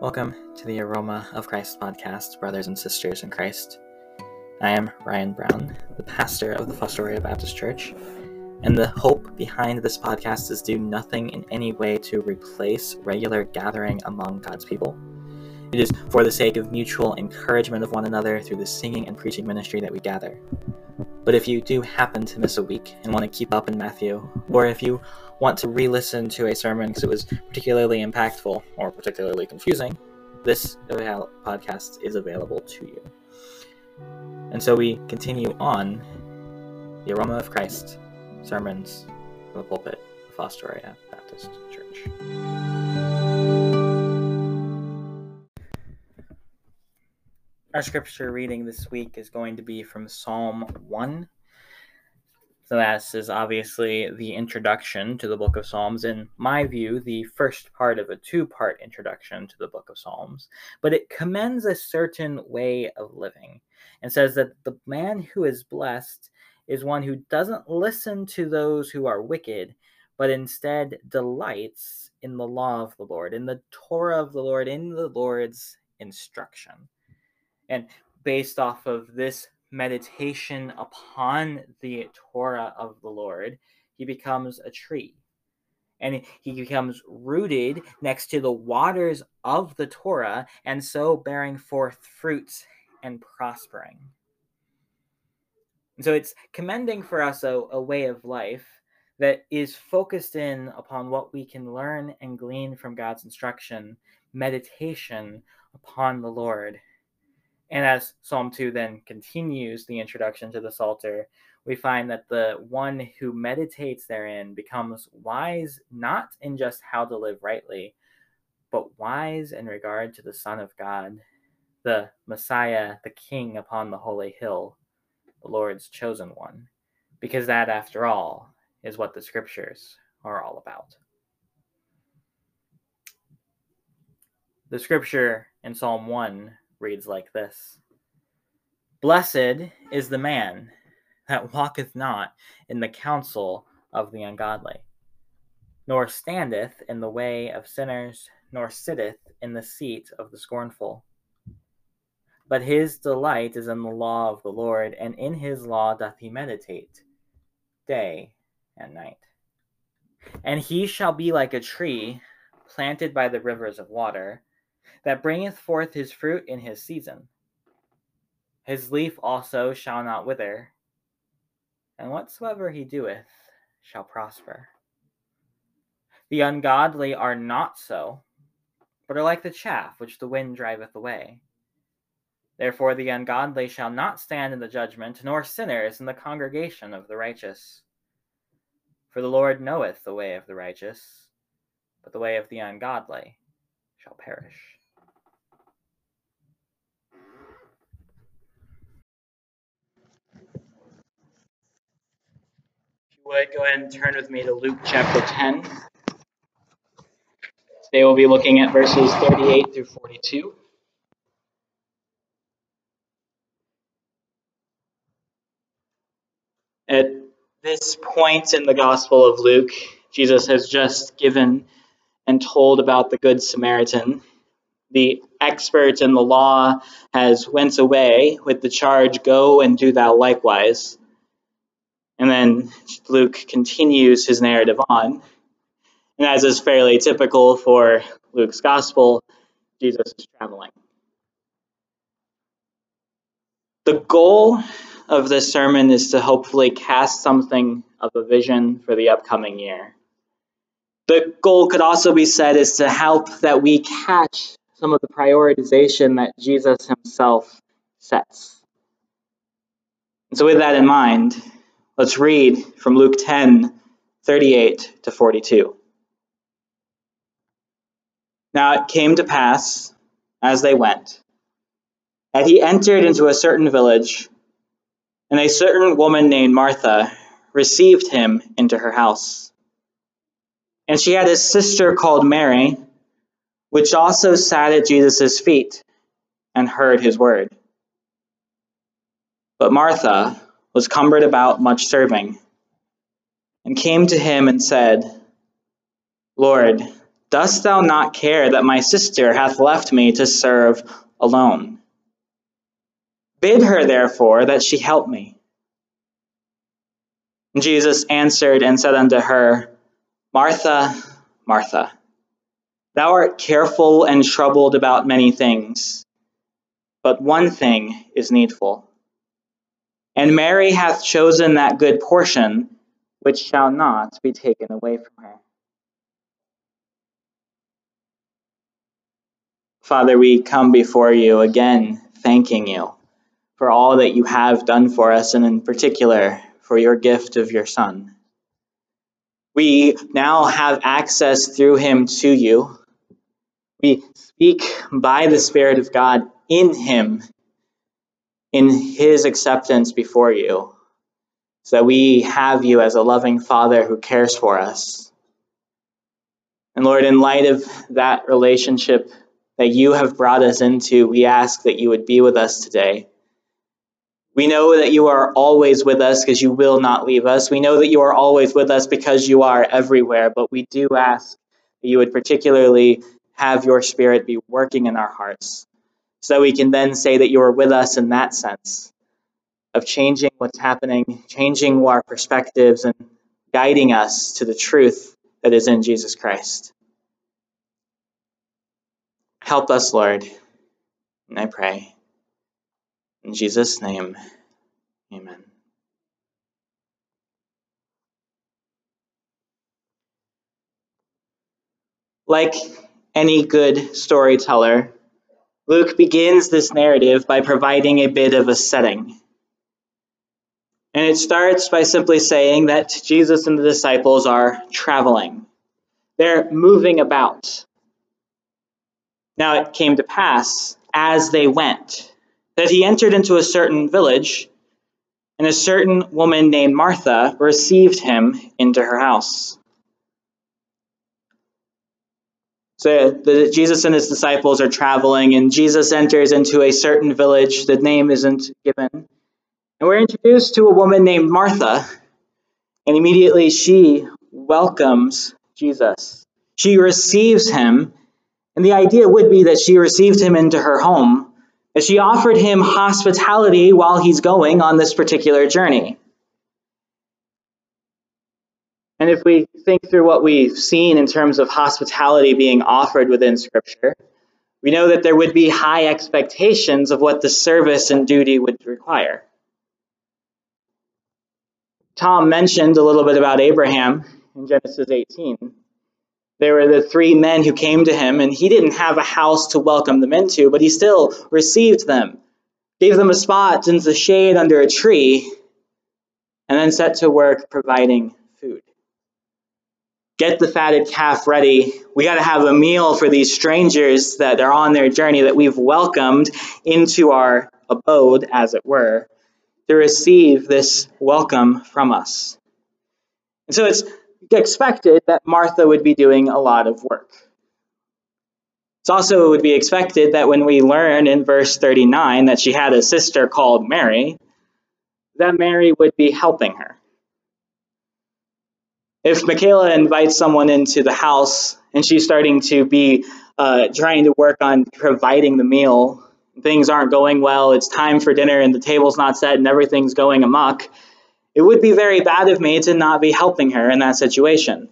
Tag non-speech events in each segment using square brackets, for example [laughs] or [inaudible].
Welcome to the Aroma of Christ podcast, brothers and sisters in Christ. I am Ryan Brown, the pastor of the Fostoria Baptist Church, and the hope behind this podcast is do nothing in any way to replace regular gathering among God's people. It is for the sake of mutual encouragement of one another through the singing and preaching ministry that we gather. But if you do happen to miss a week and want to keep up in Matthew, or if you want to re listen to a sermon because it was particularly impactful or particularly confusing, this podcast is available to you. And so we continue on the Aroma of Christ sermons from the pulpit of Fostoria Baptist Church. Our scripture reading this week is going to be from Psalm 1 so that is obviously the introduction to the book of Psalms. In my view, the first part of a two part introduction to the book of Psalms. But it commends a certain way of living and says that the man who is blessed is one who doesn't listen to those who are wicked, but instead delights in the law of the Lord, in the Torah of the Lord, in the Lord's instruction. And based off of this meditation upon the Torah of the Lord, he becomes a tree. And he becomes rooted next to the waters of the Torah, and so bearing forth fruits and prospering. And so it's commending for us a, a way of life that is focused in upon what we can learn and glean from God's instruction, meditation upon the Lord and as Psalm 2 then continues the introduction to the Psalter, we find that the one who meditates therein becomes wise not in just how to live rightly, but wise in regard to the Son of God, the Messiah, the King upon the holy hill, the Lord's chosen one. Because that, after all, is what the scriptures are all about. The scripture in Psalm 1 reads like this Blessed is the man that walketh not in the counsel of the ungodly, nor standeth in the way of sinners, nor sitteth in the seat of the scornful. But his delight is in the law of the Lord, and in his law doth he meditate day and night. And he shall be like a tree planted by the rivers of water that bringeth forth his fruit in his season. His leaf also shall not wither, and whatsoever he doeth shall prosper. The ungodly are not so, but are like the chaff which the wind driveth away. Therefore the ungodly shall not stand in the judgment, nor sinners in the congregation of the righteous. For the Lord knoweth the way of the righteous, but the way of the ungodly shall perish. If you would, go ahead and turn with me to Luke chapter 10. Today we'll be looking at verses 38 through 42. At this point in the Gospel of Luke, Jesus has just given and told about the Good Samaritan. The expert in the law has went away with the charge, Go and do thou likewise. And then Luke continues his narrative on. And as is fairly typical for Luke's gospel, Jesus is traveling. The goal of this sermon is to hopefully cast something of a vision for the upcoming year. The goal could also be said is to help that we catch some of the prioritization that Jesus himself sets. And so, with that in mind, Let's read from Luke 10 38 to 42. Now it came to pass, as they went, that he entered into a certain village, and a certain woman named Martha received him into her house. And she had a sister called Mary, which also sat at Jesus' feet and heard his word. But Martha, was cumbered about much serving, and came to him and said, Lord, Dost thou not care that my sister hath left me to serve alone? Bid her therefore that she help me. Jesus answered and said unto her, Martha, Martha, thou art careful and troubled about many things, but one thing is needful. And Mary hath chosen that good portion which shall not be taken away from her. Father, we come before you again, thanking you for all that you have done for us, and in particular, for your gift of your Son. We now have access through him to you. We speak by the Spirit of God in him, in his acceptance before you, so that we have you as a loving Father who cares for us. And Lord, in light of that relationship that you have brought us into, we ask that you would be with us today. We know that you are always with us because you will not leave us. We know that you are always with us because you are everywhere, but we do ask that you would particularly have your spirit be working in our hearts so we can then say that you are with us in that sense of changing what's happening, changing our perspectives, and guiding us to the truth that is in Jesus Christ. Help us, Lord, and I pray. In Jesus' name, amen. Like any good storyteller, Luke begins this narrative by providing a bit of a setting. And it starts by simply saying that Jesus and the disciples are traveling. They're moving about. Now it came to pass as they went that he entered into a certain village, and a certain woman named Martha received him into her house. So the, Jesus and his disciples are traveling, and Jesus enters into a certain village. The name isn't given. And we're introduced to a woman named Martha, and immediately she welcomes Jesus. She receives him, and the idea would be that she received him into her home as she offered him hospitality while he's going on this particular journey. And if we think through what we've seen in terms of hospitality being offered within Scripture, we know that there would be high expectations of what the service and duty would require. Tom mentioned a little bit about Abraham in Genesis 18. There were the three men who came to him, and he didn't have a house to welcome them into, but he still received them, gave them a spot in the shade under a tree, and then set to work providing food. Get the fatted calf ready. We got to have a meal for these strangers that are on their journey that we've welcomed into our abode, as it were, to receive this welcome from us. And so it's expected that Martha would be doing a lot of work. It's also would be expected that when we learn in verse 39 that she had a sister called Mary, that Mary would be helping her. If Michaela invites someone into the house and she's starting to be uh, trying to work on providing the meal, things aren't going well, it's time for dinner and the table's not set and everything's going amok, it would be very bad of me to not be helping her in that situation.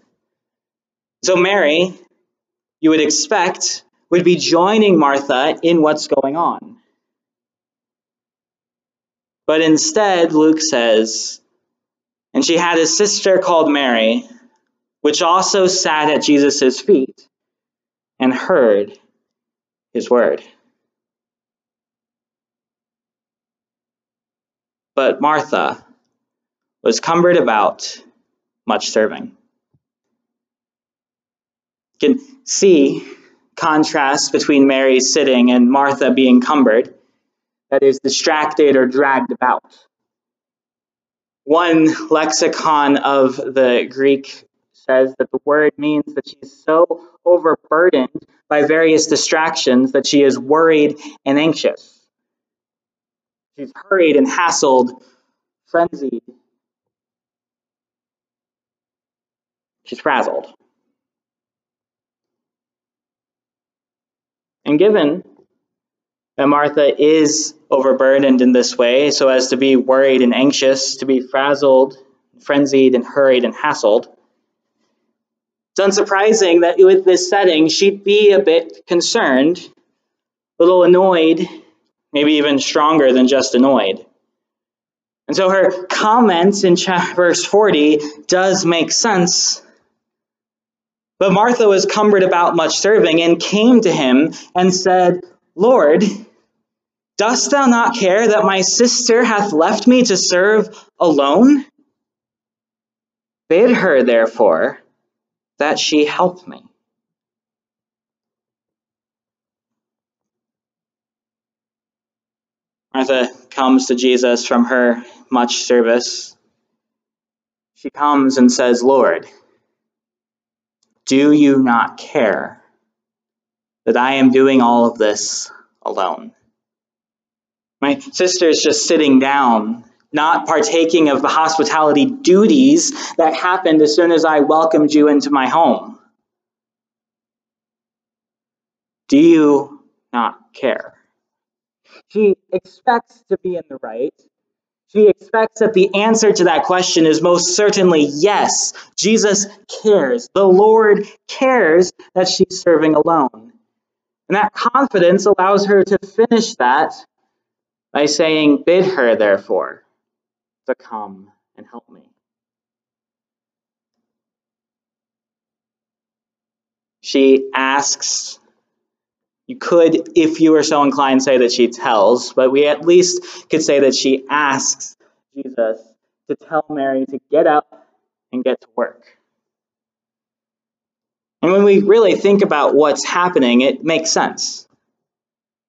So, Mary, you would expect, would be joining Martha in what's going on. But instead, Luke says, and she had a sister called Mary, which also sat at Jesus' feet and heard his word. But Martha, was cumbered about much serving. You can see contrast between Mary sitting and Martha being cumbered, that is, distracted or dragged about. One lexicon of the Greek says that the word means that she's so overburdened by various distractions that she is worried and anxious. She's hurried and hassled, frenzied, She's frazzled. And given that Martha is overburdened in this way, so as to be worried and anxious, to be frazzled, frenzied, and hurried and hassled, it's unsurprising that with this setting, she'd be a bit concerned, a little annoyed, maybe even stronger than just annoyed. And so her comments in chapter verse 40 does make sense. But Martha was cumbered about much serving and came to him and said, Lord, dost thou not care that my sister hath left me to serve alone? Bid her, therefore, that she help me. Martha comes to Jesus from her much service. She comes and says, Lord, do you not care that I am doing all of this alone? My sister is just sitting down, not partaking of the hospitality duties that happened as soon as I welcomed you into my home. Do you not care? She expects to be in the right. She expects that the answer to that question is most certainly yes. Jesus cares. The Lord cares that she's serving alone. And that confidence allows her to finish that by saying, Bid her, therefore, to come and help me. She asks you could, if you were so inclined, say that she tells, but we at least could say that she asks Jesus to tell Mary to get up and get to work. And when we really think about what's happening, it makes sense.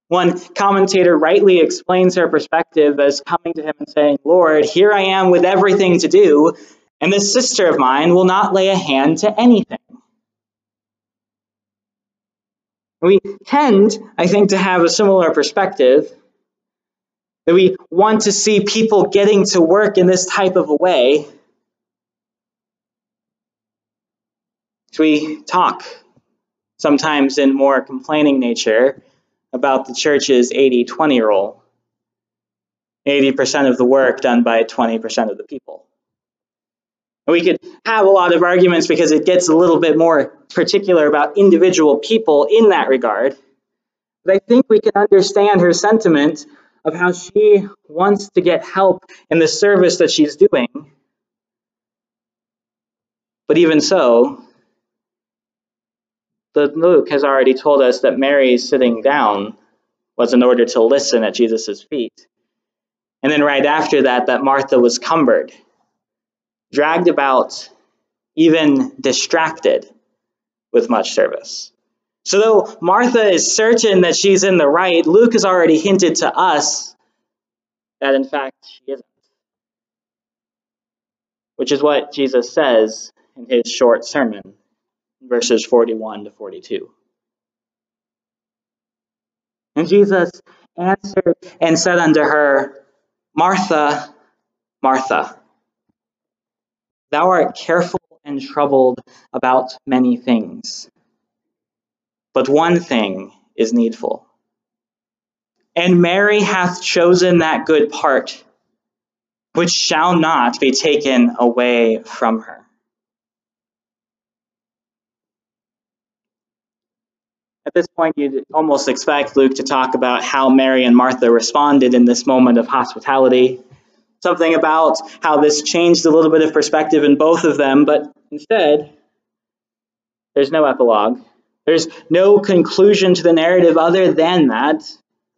One commentator rightly explains her perspective as coming to him and saying, Lord, here I am with everything to do, and this sister of mine will not lay a hand to anything. We tend, I think, to have a similar perspective that we want to see people getting to work in this type of a way. So we talk sometimes in more complaining nature about the church's 80 20 rule 80% of the work done by 20% of the people. We could have a lot of arguments because it gets a little bit more particular about individual people in that regard. But I think we can understand her sentiment of how she wants to get help in the service that she's doing. But even so, the Luke has already told us that Mary's sitting down was in order to listen at Jesus' feet. And then right after that, that Martha was cumbered dragged about, even distracted with much service. So, though Martha is certain that she's in the right, Luke has already hinted to us that in fact she isn't. Which is what Jesus says in his short sermon, verses 41 to 42. And Jesus answered and said unto her, Martha, Martha. Thou art careful and troubled about many things, but one thing is needful. And Mary hath chosen that good part, which shall not be taken away from her. At this point, you'd almost expect Luke to talk about how Mary and Martha responded in this moment of hospitality something about how this changed a little bit of perspective in both of them, but instead, there's no epilogue. There's no conclusion to the narrative other than that.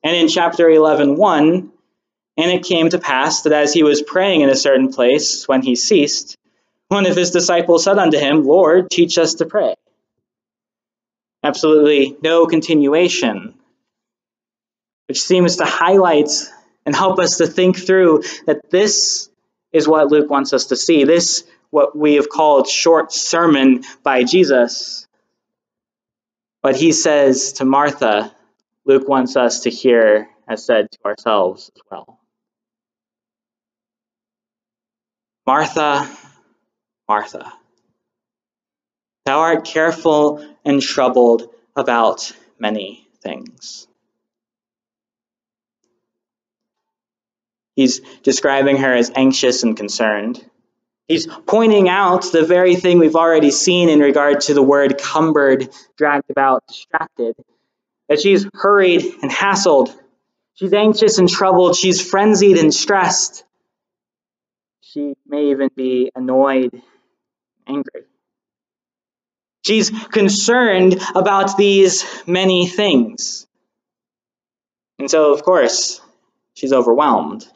And in chapter 11, 1, and it came to pass that as he was praying in a certain place, when he ceased, one of his disciples said unto him, Lord, teach us to pray. Absolutely no continuation, which seems to highlight and help us to think through that this is what Luke wants us to see. This, what we have called short sermon by Jesus. What he says to Martha, Luke wants us to hear as said to ourselves as well. Martha, Martha, thou art careful and troubled about many things. He's describing her as anxious and concerned. He's pointing out the very thing we've already seen in regard to the word cumbered, dragged about, distracted. That she's hurried and hassled. She's anxious and troubled. She's frenzied and stressed. She may even be annoyed, angry. She's concerned about these many things. And so, of course, she's overwhelmed.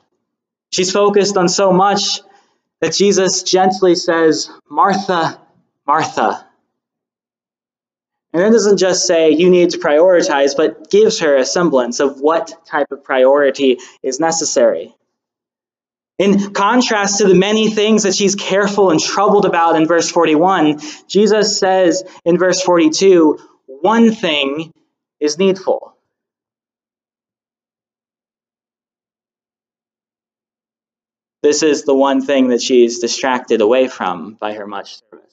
She's focused on so much that Jesus gently says, Martha, Martha. And it doesn't just say you need to prioritize, but gives her a semblance of what type of priority is necessary. In contrast to the many things that she's careful and troubled about in verse 41, Jesus says in verse 42, one thing is needful. This is the one thing that she's distracted away from by her much service.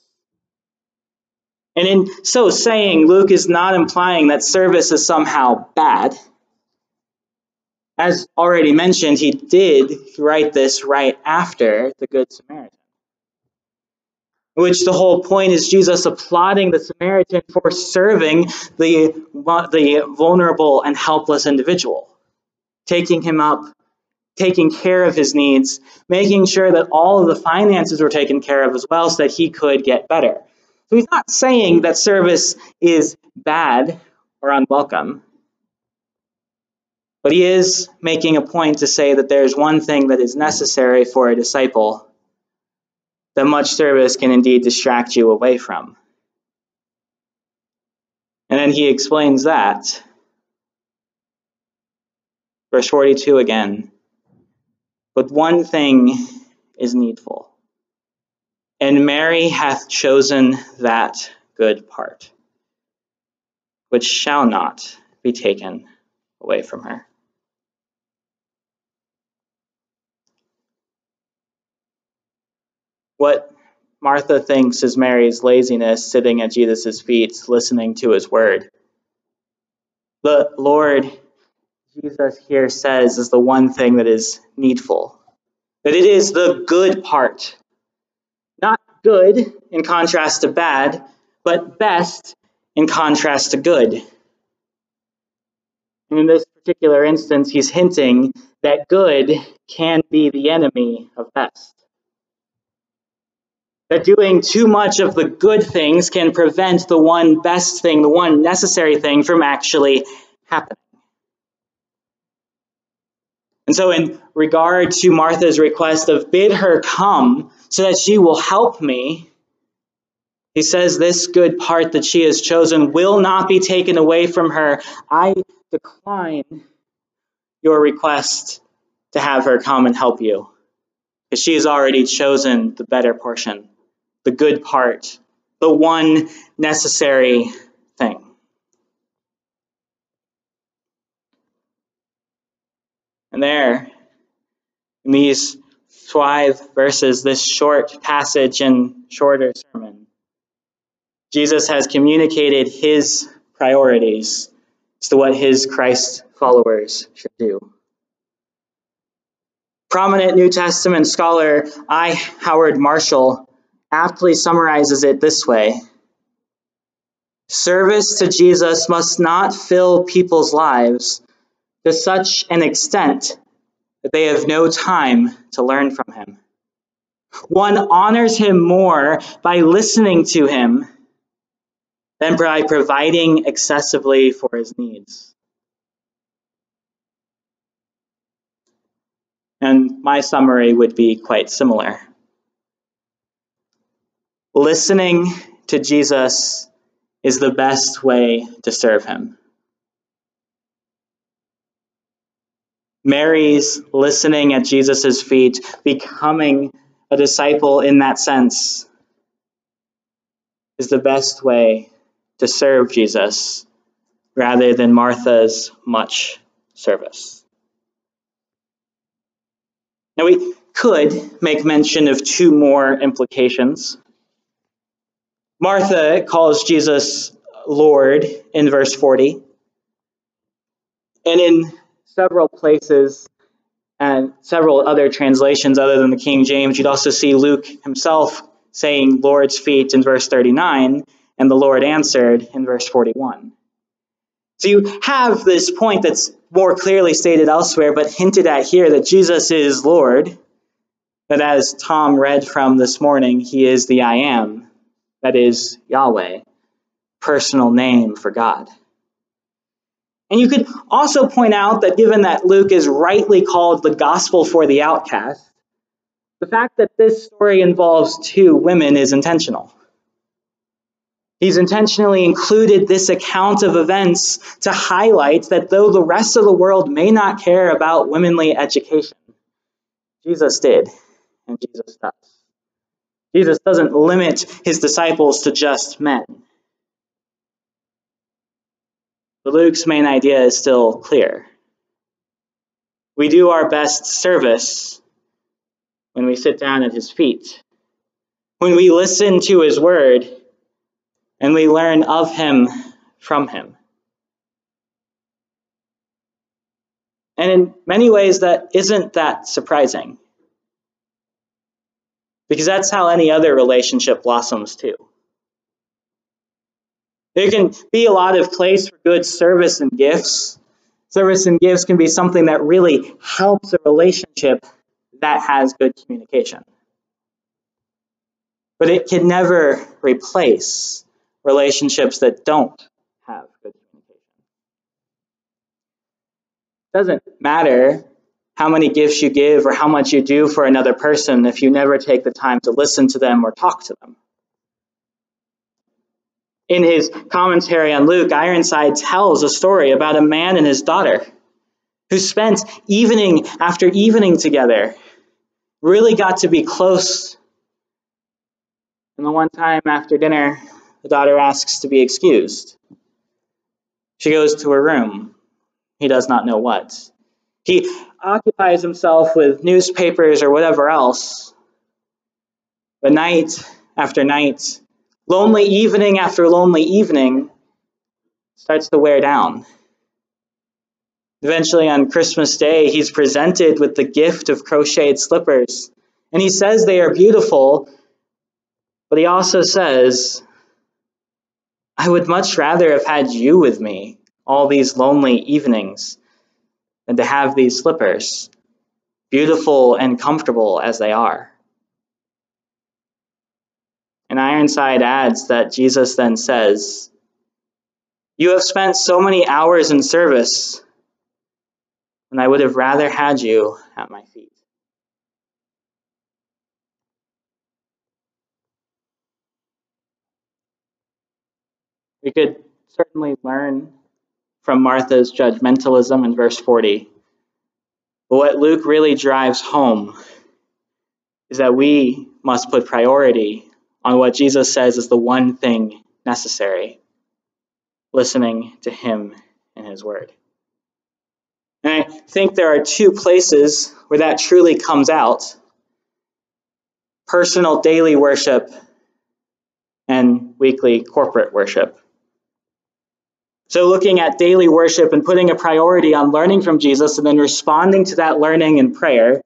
And in so saying, Luke is not implying that service is somehow bad. As already mentioned, he did write this right after the Good Samaritan. Which the whole point is Jesus applauding the Samaritan for serving the, the vulnerable and helpless individual, taking him up taking care of his needs, making sure that all of the finances were taken care of as well so that he could get better. So he's not saying that service is bad or unwelcome, but he is making a point to say that there's one thing that is necessary for a disciple that much service can indeed distract you away from. And then he explains that. Verse 42 again. But one thing is needful. And Mary hath chosen that good part, which shall not be taken away from her. What Martha thinks is Mary's laziness sitting at Jesus' feet, listening to his word. The Lord Jesus here says is the one thing that is needful. That it is the good part. Not good in contrast to bad, but best in contrast to good. And in this particular instance, he's hinting that good can be the enemy of best. That doing too much of the good things can prevent the one best thing, the one necessary thing from actually happening. And so, in regard to Martha's request of bid her come so that she will help me, he says this good part that she has chosen will not be taken away from her. I decline your request to have her come and help you. Because she has already chosen the better portion, the good part, the one necessary thing. And there, in these five verses, this short passage and shorter sermon, Jesus has communicated his priorities as to what his Christ followers should do. Prominent New Testament scholar I. Howard Marshall aptly summarizes it this way Service to Jesus must not fill people's lives to such an extent that they have no time to learn from him. One honors him more by listening to him than by providing excessively for his needs. And my summary would be quite similar. Listening to Jesus is the best way to serve him. Mary's listening at Jesus' feet, becoming a disciple in that sense, is the best way to serve Jesus rather than Martha's much service. Now, we could make mention of two more implications. Martha calls Jesus Lord in verse 40. And in several places and several other translations other than the King James, you'd also see Luke himself saying Lord's feet in verse 39 and the Lord answered in verse 41. So you have this point that's more clearly stated elsewhere, but hinted at here that Jesus is Lord. That as Tom read from this morning, he is the I am, that is Yahweh, personal name for God. And you could also point out that given that Luke is rightly called the gospel for the outcast, the fact that this story involves two women is intentional. He's intentionally included this account of events to highlight that though the rest of the world may not care about womanly education, Jesus did, and Jesus does. Jesus doesn't limit his disciples to just men. But Luke's main idea is still clear. We do our best service when we sit down at his feet, when we listen to his word, and we learn of him from him. And in many ways, that isn't that surprising. Because that's how any other relationship blossoms too. There can be a lot of place for good service and gifts. Service and gifts can be something that really helps a relationship that has good communication. But it can never replace relationships that don't have good communication. It doesn't matter how many gifts you give or how much you do for another person if you never take the time to listen to them or talk to them. In his commentary on Luke, Ironside tells a story about a man and his daughter who spent evening after evening together, really got to be close. And the one time after dinner, the daughter asks to be excused. She goes to her room. He does not know what. He occupies himself with newspapers or whatever else. But night after night, lonely evening after lonely evening, starts to wear down. Eventually, on Christmas Day, he's presented with the gift of crocheted slippers. And he says they are beautiful, but he also says, I would much rather have had you with me all these lonely evenings than to have these slippers, beautiful and comfortable as they are. And Ironside adds that Jesus then says, You have spent so many hours in service, and I would have rather had you at my feet. We could certainly learn from Martha's judgmentalism in verse 40. But what Luke really drives home is that we must put priority on what Jesus says is the one thing necessary listening to Him and His Word. And I think there are two places where that truly comes out personal daily worship and weekly corporate worship. So, looking at daily worship and putting a priority on learning from Jesus and then responding to that learning in prayer,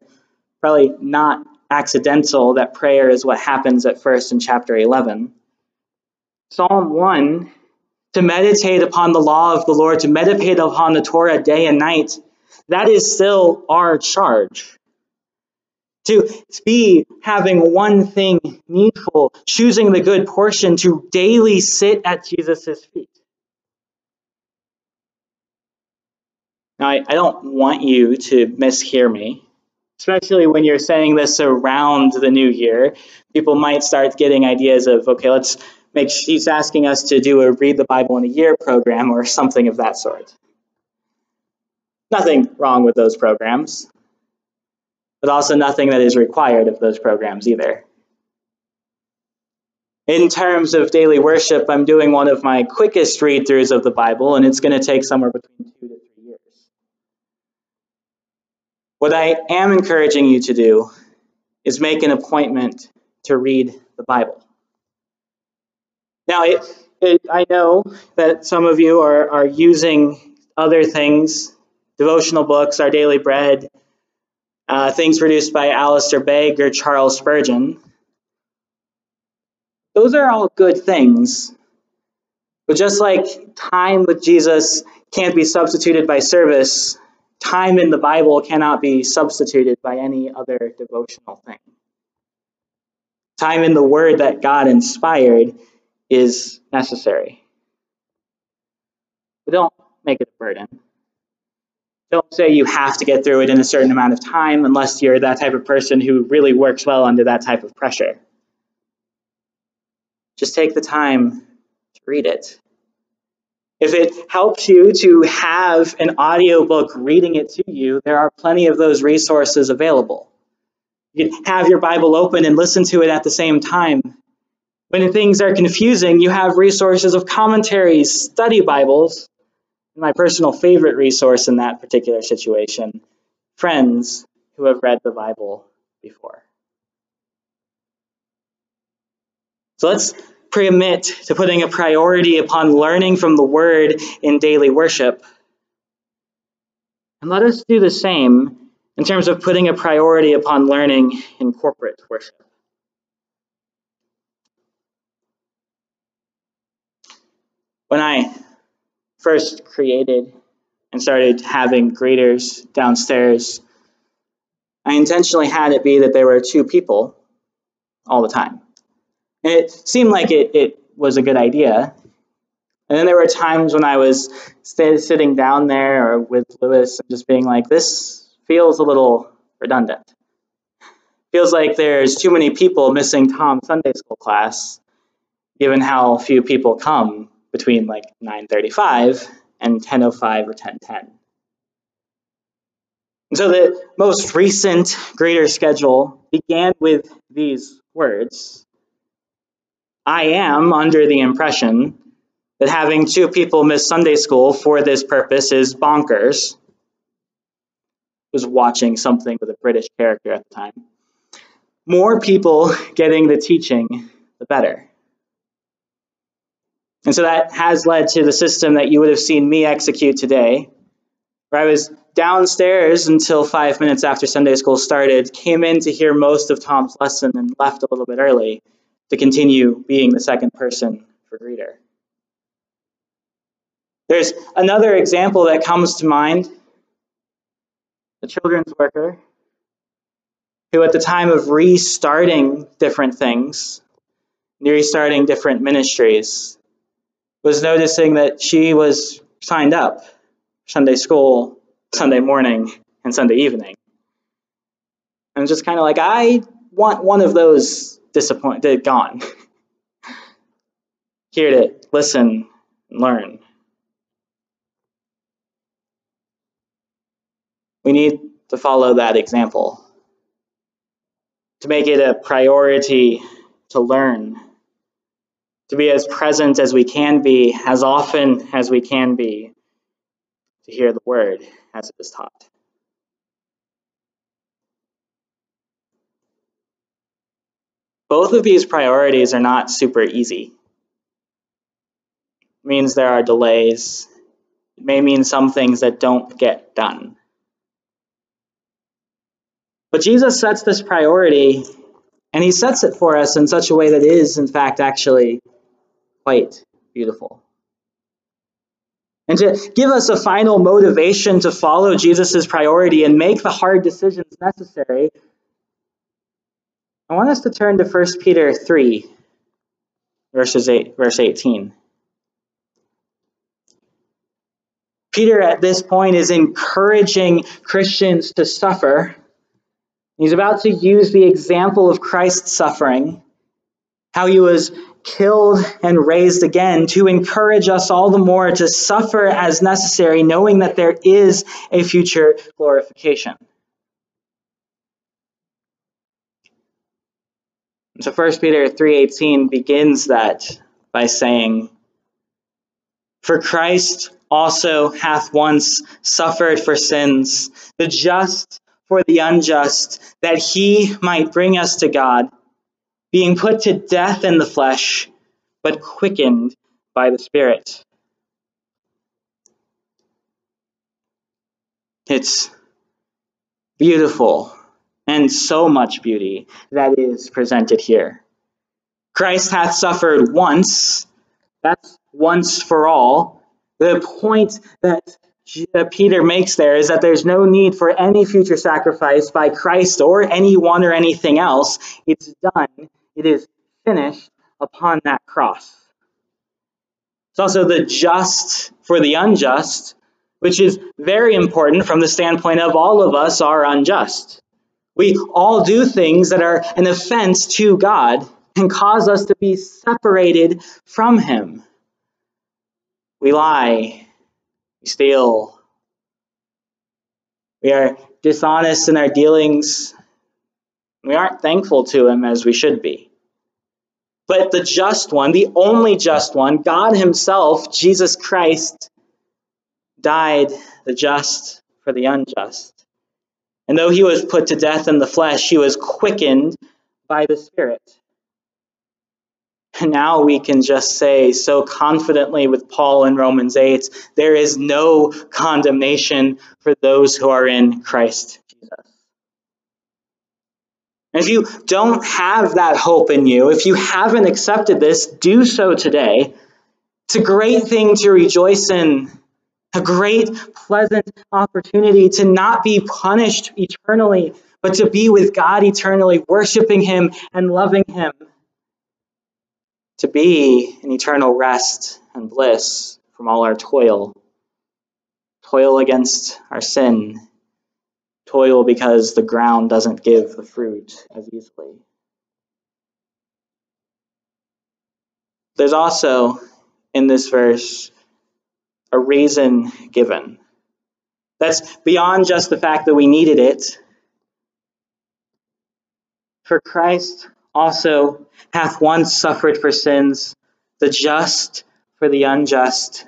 probably not accidental that prayer is what happens at first in chapter 11. Psalm 1 to meditate upon the law of the Lord, to meditate upon the Torah day and night, that is still our charge. To be having one thing needful, choosing the good portion to daily sit at Jesus' feet. Now, I, I don't want you to mishear me, especially when you're saying this around the new year. People might start getting ideas of, okay, let's make, he's asking us to do a read the Bible in a year program or something of that sort. Nothing wrong with those programs, but also nothing that is required of those programs either. In terms of daily worship, I'm doing one of my quickest read throughs of the Bible, and it's going to take somewhere between two to what I am encouraging you to do is make an appointment to read the Bible. Now, it, it, I know that some of you are, are using other things devotional books, Our Daily Bread, uh, things produced by Alistair Begg or Charles Spurgeon. Those are all good things. But just like time with Jesus can't be substituted by service, time in the Bible cannot be substituted by any other devotional thing. Time in the Word that God inspired is necessary. But don't make it a burden. Don't say you have to get through it in a certain amount of time unless you're that type of person who really works well under that type of pressure. Just take the time to read it. If it helps you to have an audiobook reading it to you, there are plenty of those resources available. You can have your Bible open and listen to it at the same time. When things are confusing, you have resources of commentaries, study Bibles, my personal favorite resource in that particular situation friends who have read the Bible before. So let's pre-commit to putting a priority upon learning from the Word in daily worship. And let us do the same in terms of putting a priority upon learning in corporate worship. When I first created and started having greeters downstairs, I intentionally had it be that there were two people all the time. And it seemed like it, it was a good idea. And then there were times when I was st- sitting down there or with Lewis and just being like, this feels a little redundant. Feels like there's too many people missing Tom's Sunday school class, given how few people come between like 9:35 and 10:05 or 10:10. And so the most recent greeter schedule began with these words. I am under the impression that having two people miss Sunday school for this purpose is bonkers. I was watching something with a British character at the time. More people getting the teaching, the better. And so that has led to the system that you would have seen me execute today, where I was downstairs until five minutes after Sunday school started, came in to hear most of Tom's lesson, and left a little bit early to continue being the second person for greeter. There's another example that comes to mind the children's worker who, at the time of restarting different things, restarting different ministries, was noticing that she was signed up Sunday school, Sunday morning, and Sunday evening. And just kind of like, I want one of those disappointed, gone. [laughs] Hear it, listen learn. We need to follow that example, to make it a priority to learn to be as present as we can be, as often as we can be, to hear the word as it is taught. Both of these priorities are not super easy. It means there are delays. It may mean some things that don't get done. But Jesus sets this priority, and he sets it for us in such a way that is, in fact, actually quite beautiful. And to give us a final motivation to follow Jesus' priority and make the hard decisions necessary, I want us to turn to 1 Peter 3, verses 8, verse 18. Peter, at this point, is encouraging Christians to suffer. He's about to use the example of Christ's suffering, how he was killed and raised again to encourage us all the more to suffer as necessary, knowing that there is a future glorification. So 1 Peter 3:18 begins that by saying, "For Christ also hath once suffered for sins, the just for the unjust, that he might bring us to God." being put to death in the flesh, but quickened by the Spirit. It's beautiful and so much beauty that is presented here. Christ hath suffered once, that's once for all. The point that uh, Peter makes there is that there's no need for any future sacrifice by Christ or anyone or anything else. It's done, it is finished upon that cross. It's also the just for the unjust, which is very important from the standpoint of all of us are unjust. We all do things that are an offense to God and cause us to be separated from Him. We lie, we steal, we are dishonest in our dealings, we aren't thankful to Him as we should be. But the just one, the only just one, God Himself, Jesus Christ, died the just for the unjust. And though he was put to death in the flesh, he was quickened by the Spirit. And now we can just say so confidently with Paul in Romans 8 there is no condemnation for those who are in Christ Jesus. If you don't have that hope in you, if you haven't accepted this, do so today. It's a great thing to rejoice in a great, pleasant opportunity to not be punished eternally, but to be with God eternally, worshiping Him and loving Him. To be in eternal rest and bliss from all our toil. Toil against our sin. Toil because the ground doesn't give the fruit as easily. There's also in this verse a reason given. That's beyond just the fact that we needed it. For Christ also hath once suffered for sins, the just for the unjust,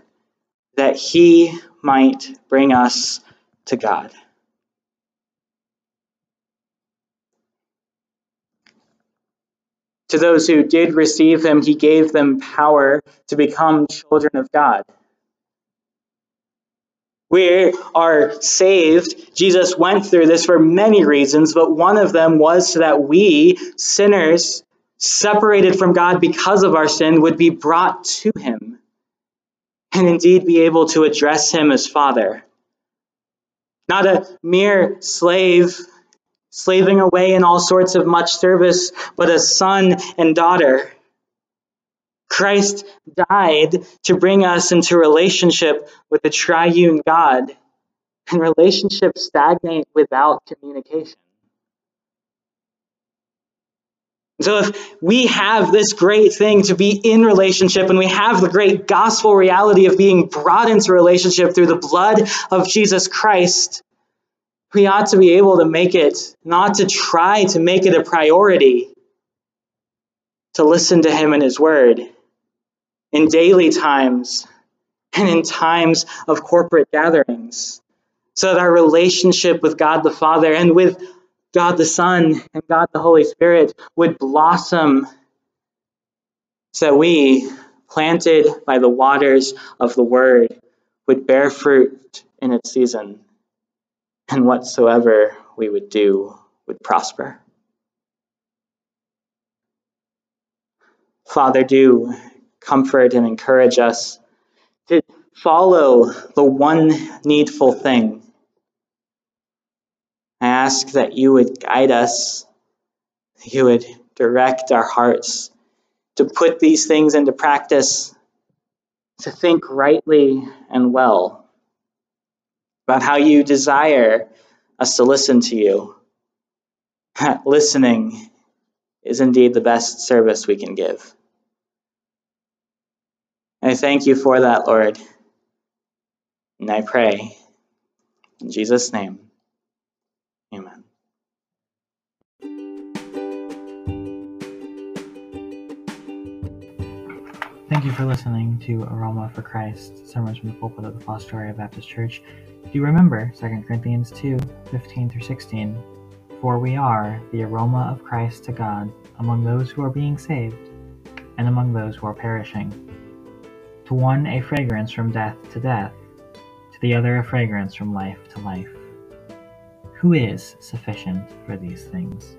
that he might bring us to God. To those who did receive him, he gave them power to become children of God. We are saved. Jesus went through this for many reasons, but one of them was so that we, sinners, separated from God because of our sin, would be brought to Him and indeed be able to address Him as Father. Not a mere slave, slaving away in all sorts of much service, but a son and daughter Christ died to bring us into relationship with the triune God, and relationships stagnate without communication. So, if we have this great thing to be in relationship and we have the great gospel reality of being brought into relationship through the blood of Jesus Christ, we ought to be able to make it, not to try to make it a priority, to listen to Him and His Word in daily times and in times of corporate gatherings, so that our relationship with God the Father and with God the Son and God the Holy Spirit would blossom, so that we, planted by the waters of the Word, would bear fruit in its season, and whatsoever we would do would prosper. Father, do comfort and encourage us to follow the one needful thing. I ask that you would guide us, you would direct our hearts to put these things into practice, to think rightly and well about how you desire us to listen to you. [laughs] Listening is indeed the best service we can give. I thank you for that, Lord. And I pray in Jesus' name. Amen. Thank you for listening to Aroma for Christ, sermons from the pulpit of the Fostoria Baptist Church. Do you remember 2 Corinthians 2 15 through 16? For we are the aroma of Christ to God among those who are being saved and among those who are perishing. To one, a fragrance from death to death, to the other, a fragrance from life to life. Who is sufficient for these things?